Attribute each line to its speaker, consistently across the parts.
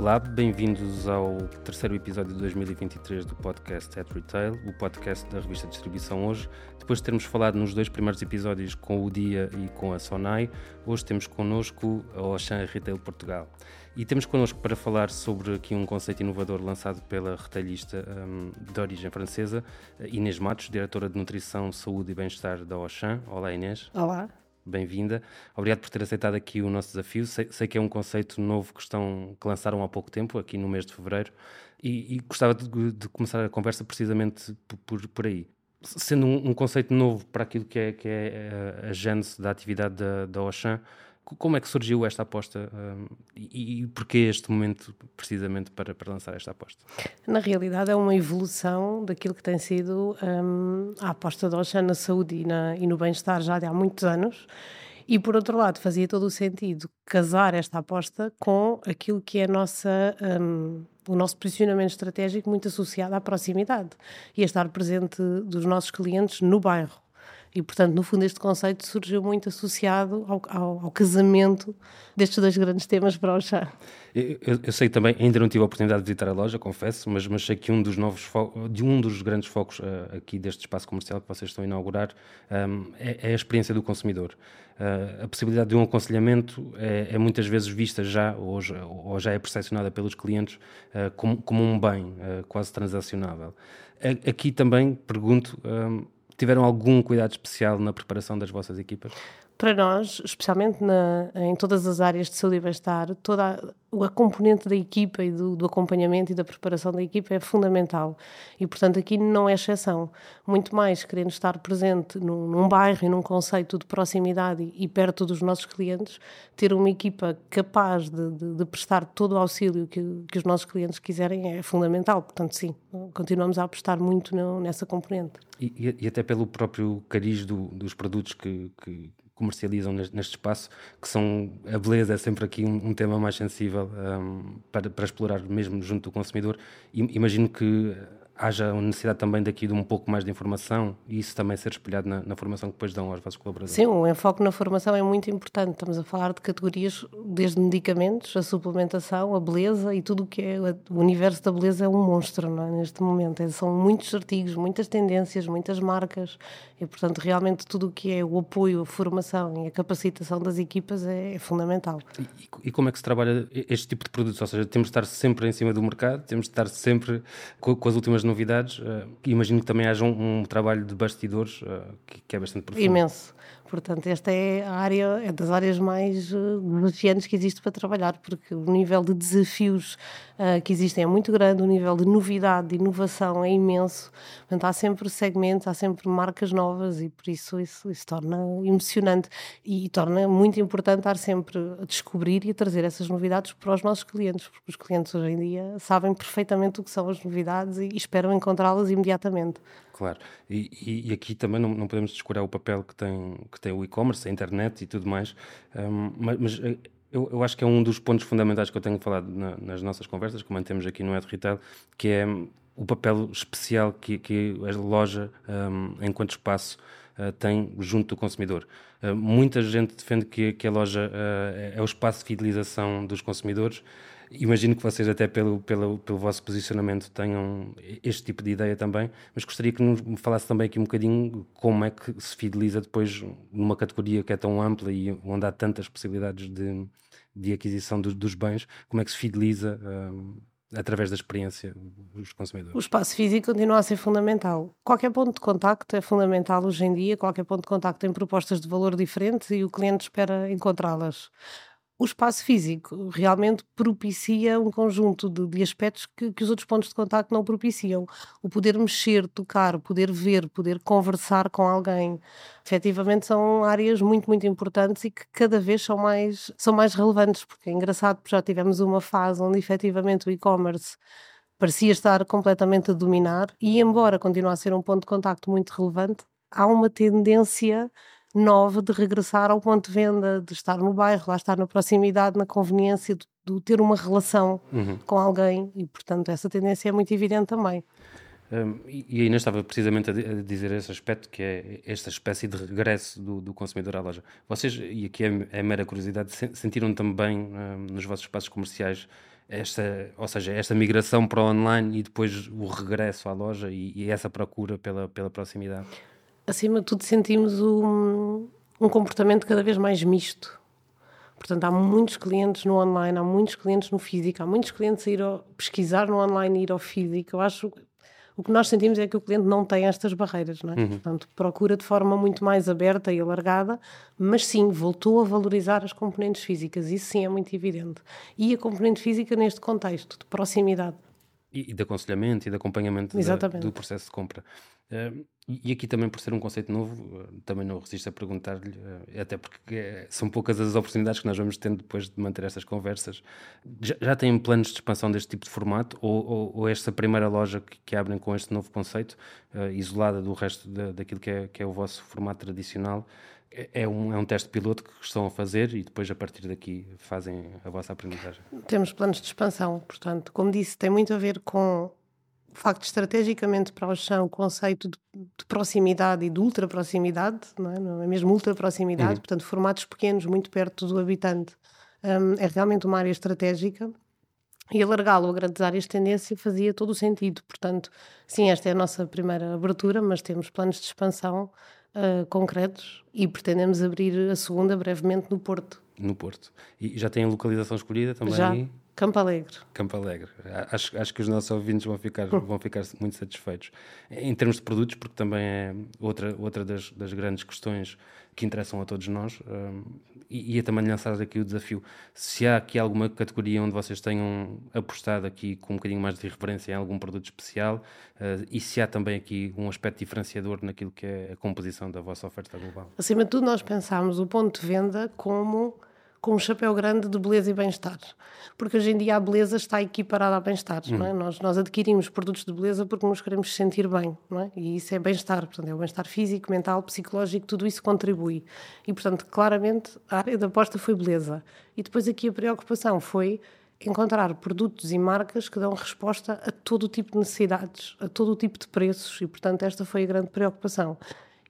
Speaker 1: Olá, bem-vindos ao terceiro episódio de 2023 do podcast At Retail, o podcast da revista Distribuição Hoje. Depois de termos falado nos dois primeiros episódios com o Dia e com a Sonai, hoje temos connosco a Auchan Retail Portugal. E temos connosco para falar sobre aqui um conceito inovador lançado pela retalhista um, de origem francesa, Inês Matos, diretora de Nutrição, Saúde e Bem-Estar da Auchan. Olá, Inês.
Speaker 2: Olá
Speaker 1: bem-vinda. Obrigado por ter aceitado aqui o nosso desafio. Sei, sei, que é um conceito novo que, estão, que lançaram há pouco tempo, aqui no mês de fevereiro, e, e gostava de, de, começar a conversa precisamente por, por, por aí. Sendo um, um, conceito novo para aquilo que é, que é a, a gênese da atividade da, da Auchan, como é que surgiu esta aposta um, e, e porquê este momento precisamente para, para lançar esta aposta?
Speaker 2: Na realidade é uma evolução daquilo que tem sido um, a aposta da Ocean na saúde e, na, e no bem-estar já há muitos anos. E por outro lado, fazia todo o sentido casar esta aposta com aquilo que é nossa, um, o nosso posicionamento estratégico muito associado à proximidade e a estar presente dos nossos clientes no bairro. E, portanto, no fundo, este conceito surgiu muito associado ao, ao, ao casamento destes dois grandes temas para o chá.
Speaker 1: Eu, eu, sei também, ainda não tive a oportunidade de visitar a loja, confesso, mas, mas sei que um dos novos de um dos grandes focos uh, aqui deste espaço comercial que vocês estão a inaugurar um, ehm, é, é, a experiência do consumidor. Uh, a possibilidade de um aconselhamento é, é, muitas vezes vista já, ou, ou já é percepcionada pelos clientes uh, como, como, um bem quase transacionável. Aqui também pergunto. Um, ehm, tiveram algum cuidado especial na preparação das vossas equipas?
Speaker 2: Para nós, especialmente na, em todas as áreas de saúde e bem-estar, toda a, a, componente da equipa e do, do, acompanhamento e da preparação da equipa é fundamental. E, portanto, aqui não é exceção. Muito mais querendo estar presente num, num bairro e num conceito de proximidade e, e, perto dos nossos clientes, ter uma equipa capaz de, de, de prestar todo o auxílio que, que, os nossos clientes quiserem é fundamental. Portanto, sim, continuamos a apostar muito no, nessa componente.
Speaker 1: E, e, até pelo próprio cariz do, dos produtos que, que comercializam neste, neste, espaço, que são a beleza é sempre aqui um, um tema mais sensível um, para, para, explorar mesmo junto do consumidor. I, imagino que haja necessidade também daqui de um pouco mais de informação e isso também ser espelhado na, na, formação que depois dão aos vossos colaboradores.
Speaker 2: Sim, o enfoque na formação é muito importante. Estamos a falar de categorias desde medicamentos, a suplementação, a beleza e tudo o que é. O universo da beleza é um monstro não é? neste momento. É, são muitos artigos, muitas tendências, muitas marcas e, portanto, realmente tudo o que é o apoio, a formação e a capacitação das equipas é, é fundamental.
Speaker 1: E, e, como é que se trabalha este tipo de produtos? Ou seja, temos de estar sempre em cima do mercado, temos de estar sempre com, com as últimas novidades. Uh, imagino que também haja um, um trabalho de bastidores uh, que, que, é bastante profundo.
Speaker 2: Imenso. Portanto, esta é a área, é das áreas mais uh, desafiantes que existe para trabalhar, porque o nível de desafios uh, que existem é muito grande, o nível de novidade, de inovação é imenso. Portanto, há sempre segmentos, há sempre marcas novas e por isso isso, isso torna emocionante e, e torna muito importante estar sempre a descobrir e a trazer essas novidades para os nossos clientes, porque os clientes hoje em dia sabem perfeitamente o que são as novidades e, e esperam encontrá-las imediatamente.
Speaker 1: Claro, e, e aqui também não, não, podemos descurar o papel que tem, que tem o e-commerce, a internet e tudo mais, um, mas, eh, eu, eu, acho que é um dos pontos fundamentais que eu tenho falado na, nas nossas conversas, que mantemos aqui no Ed que é o papel especial que, que a loja, um, enquanto espaço, uh, tem junto do consumidor. Uh, muita gente defende que, que a loja uh, é o espaço de fidelização dos consumidores Imagino que vocês, até pelo, pelo, pelo vosso posicionamento, tenham este tipo de ideia também, mas gostaria que me falasse também aqui um bocadinho como é que se fideliza depois numa categoria que é tão ampla e onde há tantas possibilidades de, de aquisição dos, dos bens, como é que se fideliza um, através da experiência dos consumidores.
Speaker 2: O espaço físico continua a ser fundamental. Qualquer ponto de contacto é fundamental hoje em dia, qualquer ponto de contacto tem propostas de valor diferentes e o cliente espera encontrá-las o espaço físico realmente propicia um conjunto de, de aspectos que, que, os outros pontos de contacto não propiciam. O poder mexer, tocar, poder ver, poder conversar com alguém, efetivamente são áreas muito, muito importantes e que cada vez são mais, são mais relevantes, porque é engraçado, porque já tivemos uma fase onde efetivamente o e-commerce parecia estar completamente a dominar e embora continue a ser um ponto de contacto muito relevante, há uma tendência nova de regressar ao ponto de venda, de estar no bairro, lá estar na proximidade, na conveniência, de, de ter uma relação uhum. com alguém e, portanto, essa tendência é muito evidente também.
Speaker 1: Um, e ainda estava precisamente a dizer esse aspecto, que é esta espécie de regresso do, do consumidor à loja. Vocês, e aqui é, é mera curiosidade, sentiram também um, nos vossos espaços comerciais esta, ou seja, esta migração para o online e depois o regresso à loja e, e essa procura pela, pela proximidade?
Speaker 2: Acima de tudo, sentimos um, um comportamento cada vez mais misto. Portanto, há muitos clientes no online, há muitos clientes no físico, há muitos clientes a ir ao, pesquisar no online e ir ao físico. Eu acho o que nós sentimos é que o cliente não tem estas barreiras, não é? Uhum. Portanto, procura de forma muito mais aberta e alargada, mas sim, voltou a valorizar as componentes físicas, isso sim é muito evidente. E a componente física neste contexto de proximidade.
Speaker 1: E, e de aconselhamento e de acompanhamento da, do processo de compra. Uh, e aqui também por ser um conceito novo, uh, também não resisto a perguntar-lhe, uh, até porque são poucas as oportunidades que nós vamos tendo depois de manter estas conversas. Já, já têm planos de expansão deste tipo de formato ou, ou, ou esta primeira loja que, que, abrem com este novo conceito, isolada do resto da, daquilo que é, que é o vosso formato tradicional, é, é um, é um teste piloto que estão a fazer e depois a partir daqui fazem a vossa aprendizagem?
Speaker 2: Temos planos de expansão, portanto, como disse, tem muito a ver com o facto de estrategicamente para o chão o conceito de, de, proximidade e de ultra proximidade, não é, não é mesmo ultra proximidade, uhum. portanto, formatos pequenos, muito perto do habitante, um, é realmente uma área estratégica. E alargá-lo a grandes áreas de tendência fazia todo o sentido. Portanto, sim, esta é a nossa primeira abertura, mas temos planos de expansão uh, concretos e pretendemos abrir a segunda brevemente no Porto.
Speaker 1: No Porto. E já tem a localização escolhida também?
Speaker 2: Já. Campo Alegre.
Speaker 1: Campo Alegre. Acho, acho que os nossos ouvintes vão ficar, vão ficar muito satisfeitos. Em termos de produtos, porque também é outra, outra das, das grandes questões que interessam a todos nós, um, e ia também lançar aqui o desafio. Se há aqui alguma categoria onde vocês tenham apostado aqui com um bocadinho mais de referência em algum produto especial, uh, e se há também aqui um aspecto diferenciador naquilo que é a composição da vossa oferta global.
Speaker 2: Acima de tudo, nós pensámos o ponto de venda como com um chapéu grande de beleza e bem-estar. Porque hoje em dia a beleza está equiparada a bem-estar. Uhum. É? Nós, nós adquirimos produtos de beleza porque nos queremos sentir bem. Não é? E isso é bem-estar. Portanto, é o bem-estar físico, mental, psicológico, tudo isso contribui. E, portanto, claramente a área da aposta foi beleza. E depois aqui a preocupação foi encontrar produtos e marcas que dão resposta a todo o tipo de necessidades, a todo o tipo de preços. E, portanto, esta foi a grande preocupação.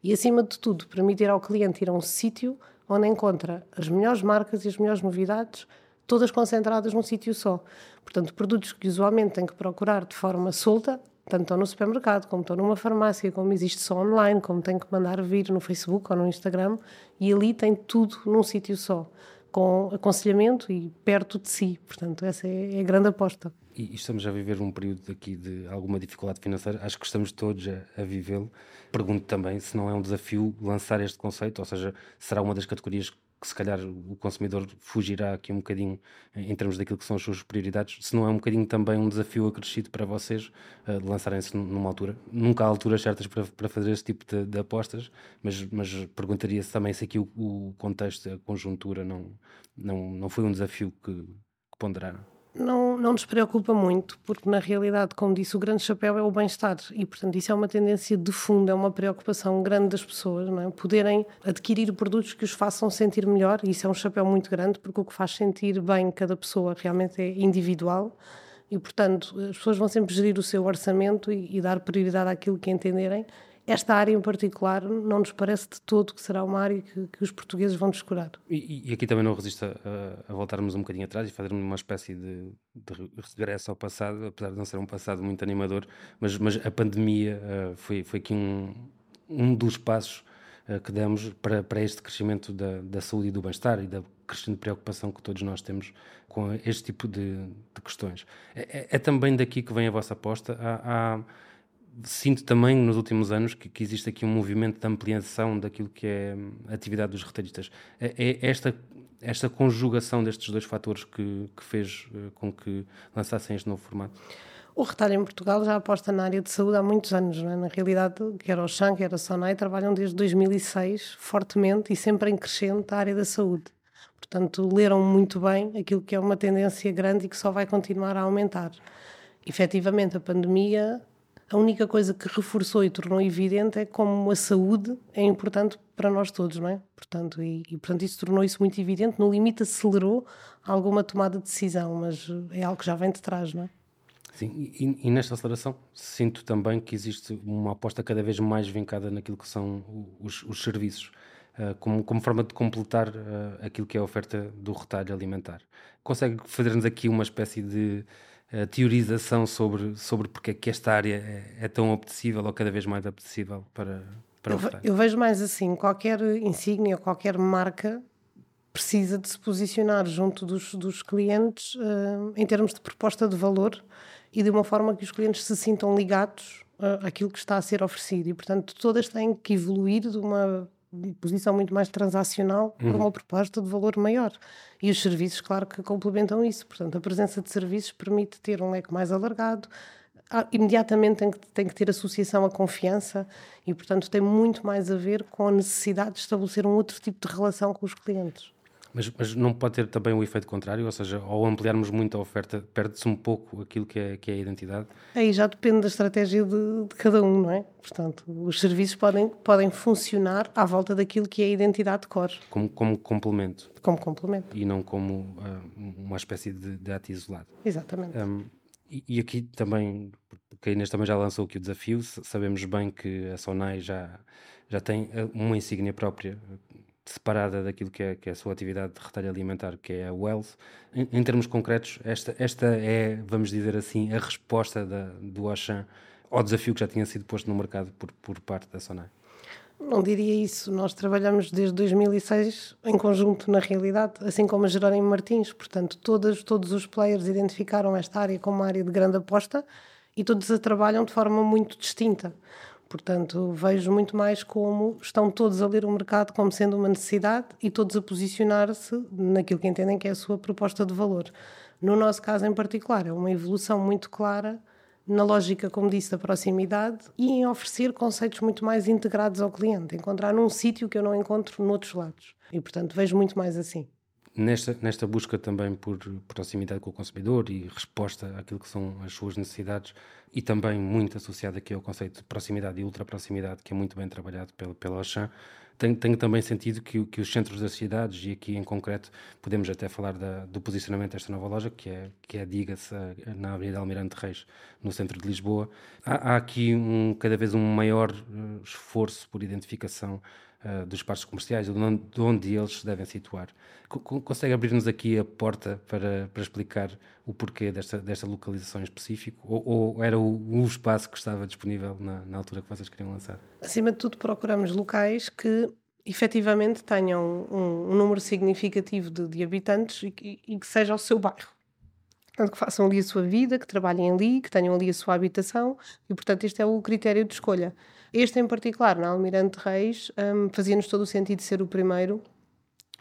Speaker 2: E, acima de tudo, permitir ao cliente ir a um sítio onde encontra as melhores marcas e as melhores novidades, todas concentradas num sítio só. Portanto, produtos que usualmente tem que procurar de forma solta, tanto estão no supermercado, como estão numa farmácia, como existe só online, como tem que mandar vir no Facebook ou no Instagram, e ali tem tudo num sítio só, com aconselhamento e perto de si. Portanto, essa é a grande aposta.
Speaker 1: E estamos a viver um período aqui de alguma dificuldade financeira, acho que estamos todos a, a vivê-lo. Pergunto também se não é um desafio lançar este conceito, ou seja, será uma das categorias que se calhar o consumidor fugirá aqui um bocadinho em termos daquilo que são as suas prioridades, se não é um bocadinho também um desafio acrescido para vocês uh, lançarem-se numa altura. Nunca há alturas certas para, para fazer este tipo de, de apostas, mas, mas perguntaria-se também se aqui o, o, contexto, a conjuntura não, não, não foi um desafio que, que ponderaram
Speaker 2: não, não nos preocupa muito, porque na realidade, como disse, o grande chapéu é o bem-estar e, portanto, isso é uma tendência de fundo, é uma preocupação grande das pessoas, não é? poderem adquirir produtos que os façam sentir melhor. E isso é um chapéu muito grande, porque o que faz sentir bem cada pessoa realmente é individual e, portanto, as pessoas vão sempre gerir o seu orçamento e, e dar prioridade àquilo que entenderem esta área em particular não nos parece de todo que será uma área que, que os portugueses vão descurar.
Speaker 1: E, e, aqui também não resisto a, a, voltarmos um bocadinho atrás e fazermos uma espécie de, de, regresso ao passado, apesar de não ser um passado muito animador, mas, mas a pandemia uh, foi, foi aqui um, um dos passos uh, que demos para, para este crescimento da, da saúde e do bem-estar e da crescente preocupação que todos nós temos com este tipo de, de questões. É, é, é, também daqui que vem a vossa aposta. há, há sinto também nos últimos anos que, que, existe aqui um movimento de ampliação daquilo que é a atividade dos retalhistas. É, é esta, esta conjugação destes dois fatores que, que fez uh, com que lançassem este novo formato?
Speaker 2: O retalho em Portugal já aposta na área de saúde há muitos anos. É? Na realidade, quer o Chan, quer a Sonai, trabalham desde 2006 fortemente e sempre em crescente a área da saúde. Portanto, leram muito bem aquilo que é uma tendência grande e que só vai continuar a aumentar. Efetivamente, a pandemia a única coisa que reforçou e tornou evidente é como a saúde é importante para nós todos, não é? Portanto, e, e portanto isso tornou isso muito evidente, no limite acelerou alguma tomada de decisão, mas é algo que já vem de trás, não é?
Speaker 1: Sim, e, e, nesta aceleração sinto também que existe uma aposta cada vez mais vincada naquilo que são os, os serviços. uh, como, como forma de completar uh, aquilo que é a oferta do retalho alimentar. Consegue fazer-nos aqui uma espécie de uh, teorização sobre, sobre porque é que esta área é, é tão apetecível ou cada vez mais apetecível para, para
Speaker 2: eu,
Speaker 1: o?
Speaker 2: Eu vejo mais assim, qualquer insígnia, qualquer marca precisa de se posicionar junto dos, dos clientes em termos de proposta de valor e de uma forma que os clientes se sintam ligados uh, àquilo que está a ser oferecido. E, portanto, todas têm que evoluir de uma posição muito mais transacional uhum. para uma proposta de valor maior. E os serviços, claro, que complementam isso. Portanto, a presença de serviços permite ter um leque mais alargado, ah, imediatamente tem que, tem que ter associação à confiança e, portanto, tem muito mais a ver com a necessidade de estabelecer um outro tipo de relação com os clientes.
Speaker 1: Mas, mas, não pode ter também o efeito contrário, ou seja, ao ampliarmos muito a oferta, perde-se um pouco aquilo que é, que é a identidade?
Speaker 2: Aí já depende da estratégia de, de, cada um, não é? Portanto, os serviços podem, podem funcionar à volta daquilo que é a identidade de core.
Speaker 1: Como, como complemento?
Speaker 2: Como complemento.
Speaker 1: E não como uh, uma espécie de, de ato isolado.
Speaker 2: Exatamente. Um,
Speaker 1: e, e, aqui também, porque a Inês também já lançou aqui o desafio, sabemos bem que a Sonai já, já tem ah, uma insígnia própria separada daquilo que é, que é a sua atividade de retalho alimentar, que é a Wells. Em, em, termos concretos, esta, esta é, vamos dizer assim, a resposta da, do Auchan ao desafio que já tinha sido posto no mercado por, por parte da Sonai.
Speaker 2: Não diria isso. Nós trabalhamos desde 2006 em conjunto, na realidade, assim como a Jerónimo Martins. Portanto, todos, todos os players identificaram esta área como uma área de grande aposta e todos a trabalham de forma muito distinta. Portanto, vejo muito mais como estão todos a ler o mercado como sendo uma necessidade e todos a posicionar-se naquilo que entendem que é a sua proposta de valor. No nosso caso em particular, é uma evolução muito clara na lógica, como disse, da proximidade e em oferecer conceitos muito mais integrados ao cliente, encontrar num sítio que eu não encontro noutros lados. E, portanto, vejo muito mais assim.
Speaker 1: Nesta, nesta busca também por proximidade com o consumidor e resposta àquilo que são as suas necessidades, e também muito associado aqui ao conceito de proximidade e ultra proximidade, que é muito bem trabalhado pelo, pelo Auchan, tem, tem também sentido que, que os centros das cidades, e aqui em concreto podemos até falar da, do posicionamento desta nova loja, que é, que é diga-se, na Avenida Almirante Reis, no centro de Lisboa, há, há aqui um, cada vez um maior uh, esforço por identificação uh, dos espaços comerciais, de onde, de onde eles se devem situar. Consegue abrir-nos aqui a porta para, para explicar o porquê desta, desta localização em específico? Ou, ou era o, o, espaço que estava disponível na, na altura que vocês queriam lançar?
Speaker 2: Acima de tudo, procuramos locais que efetivamente tenham um, um número significativo de, de habitantes e e que seja o seu bairro. Portanto, que façam ali a sua vida, que trabalhem ali, que tenham ali a sua habitação e, portanto, este é o critério de escolha. Este em particular, na Almirante Reis, um, fazia-nos todo o sentido ser o primeiro,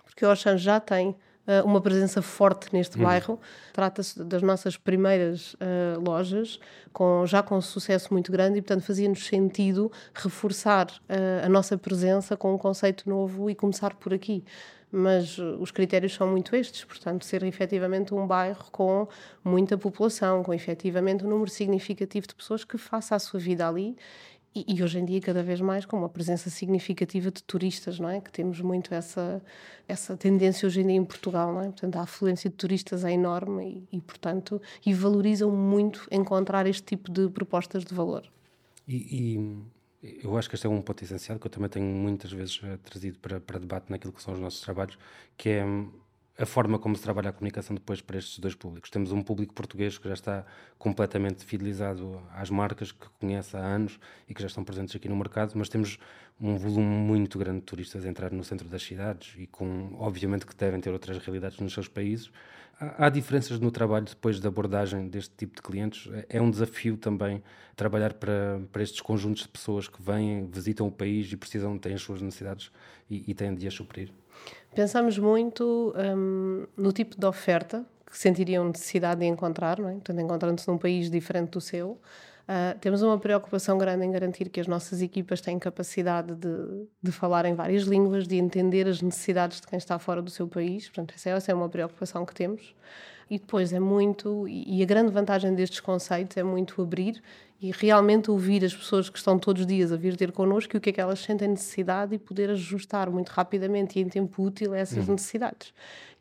Speaker 2: porque o Auchan já tem uh, uma presença forte neste hum. bairro. Trata-se das nossas primeiras uh, lojas, com, já com um sucesso muito grande, e portanto fazia-nos sentido reforçar uh, a nossa presença com um conceito novo e começar por aqui mas os critérios são muito estes, portanto, ser efetivamente um bairro com muita população, com efetivamente um número significativo de pessoas que faça a sua vida ali e, e, hoje em dia cada vez mais com uma presença significativa de turistas, não é? Que temos muito essa essa tendência hoje em dia em Portugal, não é? Portanto, a afluência de turistas é enorme e, e portanto, e valorizam muito encontrar este tipo de propostas de valor.
Speaker 1: E, e eu acho que este é um ponto essencial que eu também tenho muitas vezes uh, trazido para, para debate naquilo que são os nossos trabalhos, que é a forma como se trabalha a comunicação depois para estes dois públicos. Temos um público português que já está completamente fidelizado às marcas, que conhece há anos e que já estão presentes aqui no mercado, mas temos um volume muito grande de turistas a entrar no centro das cidades e com, obviamente, que devem ter outras realidades nos seus países. Há, diferenças no trabalho depois da abordagem deste tipo de clientes. É, é um desafio também trabalhar para, para estes conjuntos de pessoas que vêm, visitam o país e precisam, têm as suas necessidades e, e têm de as suprir.
Speaker 2: Pensamos muito um, no tipo de oferta que sentiriam necessidade de encontrar, não é? Portanto, encontrando-se num país diferente do seu. Uh, temos uma preocupação grande em garantir que as nossas equipas têm capacidade de, de falar em várias línguas, de entender as necessidades de quem está fora do seu país. Portanto, essa é, essa é uma preocupação que temos. E depois é muito, e a grande vantagem destes conceitos é muito abrir e realmente ouvir as pessoas que estão todos os dias a vir ter connosco e o que é que elas sentem necessidade e poder ajustar muito rapidamente e em tempo útil essas uhum. necessidades.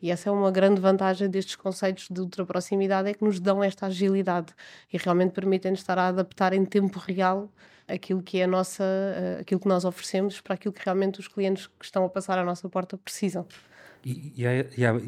Speaker 2: E essa é uma grande vantagem destes conceitos de ultraproximidade, é que nos dão esta agilidade e realmente permitem-nos estar a adaptar em tempo real aquilo que é a nossa, uh, aquilo que nós oferecemos para aquilo que realmente os clientes que estão a passar à nossa porta precisam.
Speaker 1: E, e, há, e há,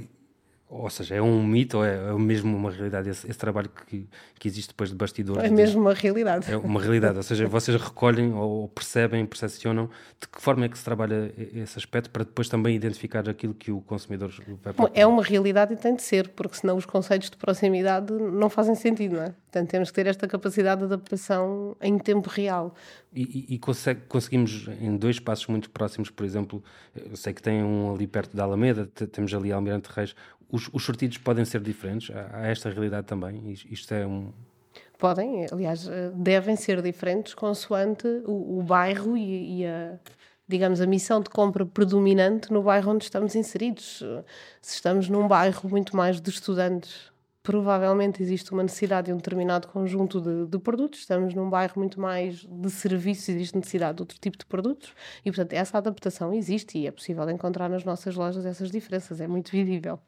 Speaker 1: ou seja, é um mito ou é, é mesmo uma realidade esse, esse, trabalho que, que existe depois de bastidores?
Speaker 2: É mesmo uma realidade.
Speaker 1: É uma realidade, ou seja, vocês recolhem ou percebem, percepcionam de que forma é que se trabalha esse aspecto para depois também identificar aquilo que o consumidor vai
Speaker 2: procurar. É uma realidade e tem de ser, porque senão os conceitos de proximidade não fazem sentido, não é? Portanto, temos que ter esta capacidade de adaptação em tempo real.
Speaker 1: E, e, e consegue, conseguimos, em dois passos muito próximos, por exemplo, eu sei que tem um ali perto da Alameda, temos ali Almirante Reis, os, os sortidos podem ser diferentes? Há, esta realidade também? Isto é um.
Speaker 2: Podem, aliás, eh, devem ser diferentes consoante o, o bairro e, e, a, digamos, a missão de compra predominante no bairro onde estamos inseridos. Se estamos num bairro muito mais de estudantes provavelmente existe uma necessidade de um determinado conjunto de, de, produtos, estamos num bairro muito mais de serviços, existe necessidade de outro tipo de produtos e, portanto, essa adaptação existe e é possível encontrar nas nossas lojas essas diferenças, é muito visível.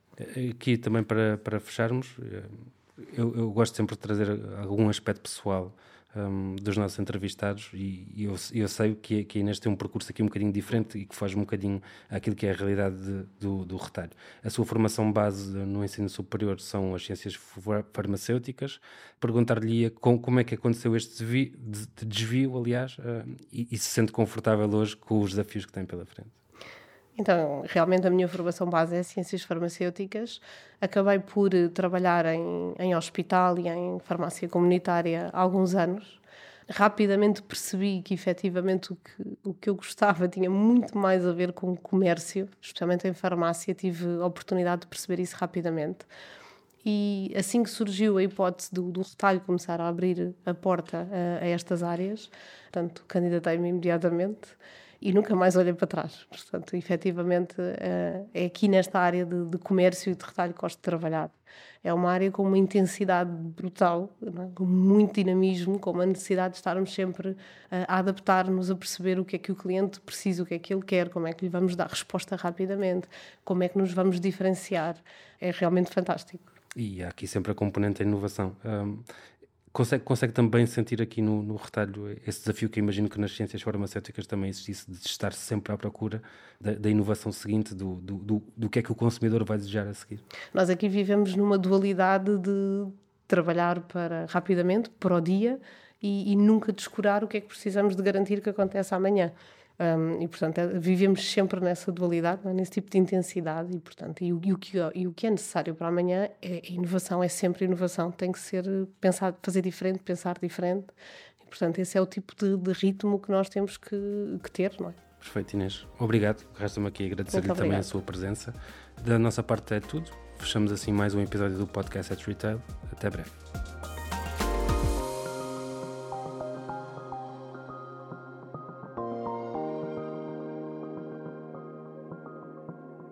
Speaker 1: Aqui também para, para fecharmos, eh, eu, eu gosto sempre de trazer algum aspecto pessoal um, dos nossos entrevistados e, e eu, eu, sei que, que a Inês tem um percurso aqui um bocadinho diferente e que foge um bocadinho àquilo que é a realidade de, do, do retalho. A sua formação base no ensino superior são as ciências farmacêuticas. Perguntar-lhe como, como é que aconteceu este desvio, de, desvio aliás, uh, e, e se sente confortável hoje com os desafios que tem pela frente.
Speaker 2: Então, realmente a minha formação base é ciências farmacêuticas. Acabei por eh, trabalhar em, em hospital e em farmácia comunitária há alguns anos. Rapidamente percebi que efetivamente o que, o que eu gostava tinha muito mais a ver com o comércio, especialmente em farmácia. Tive a oportunidade de perceber isso rapidamente. E assim que surgiu a hipótese do, do retalho começar a abrir a porta a, a estas áreas, portanto, candidatei-me imediatamente e nunca mais olhei para trás. Portanto, efetivamente, eh, é aqui nesta área de, de comércio e de retalho que gosto de trabalhar. É uma área com uma intensidade brutal, é? com muito dinamismo, com uma necessidade de estarmos sempre eh, a adaptar-nos, a perceber o que é que o cliente precisa, o que é que ele quer, como é que lhe vamos dar resposta rapidamente, como é que nos vamos diferenciar. É realmente fantástico.
Speaker 1: E há aqui sempre a componente da inovação. Um, Consegue, consegue também sentir aqui no, no retalho esse desafio que imagino que nas ciências farmacêuticas também existisse, de estar sempre à procura da, da inovação seguinte, do, do, do, do, que é que o consumidor vai desejar a seguir?
Speaker 2: Nós aqui vivemos numa dualidade de trabalhar para rapidamente, para o dia, e, e nunca descurar o que é que precisamos de garantir que acontece amanhã. Um, e, portanto, é, vivemos sempre nessa dualidade, é? nesse tipo de intensidade, e, portanto, e o, e, o que, e o que é necessário para amanhã é inovação, é sempre inovação, tem que ser pensar, fazer diferente, pensar diferente, e, portanto, esse é o tipo de, de ritmo que nós temos que, que ter, não é?
Speaker 1: Perfeito, Inês. Obrigado. Resta-me aqui agradecer-lhe também a sua presença. Da nossa parte é tudo. Fechamos assim mais um episódio do podcast at Retail. Até breve.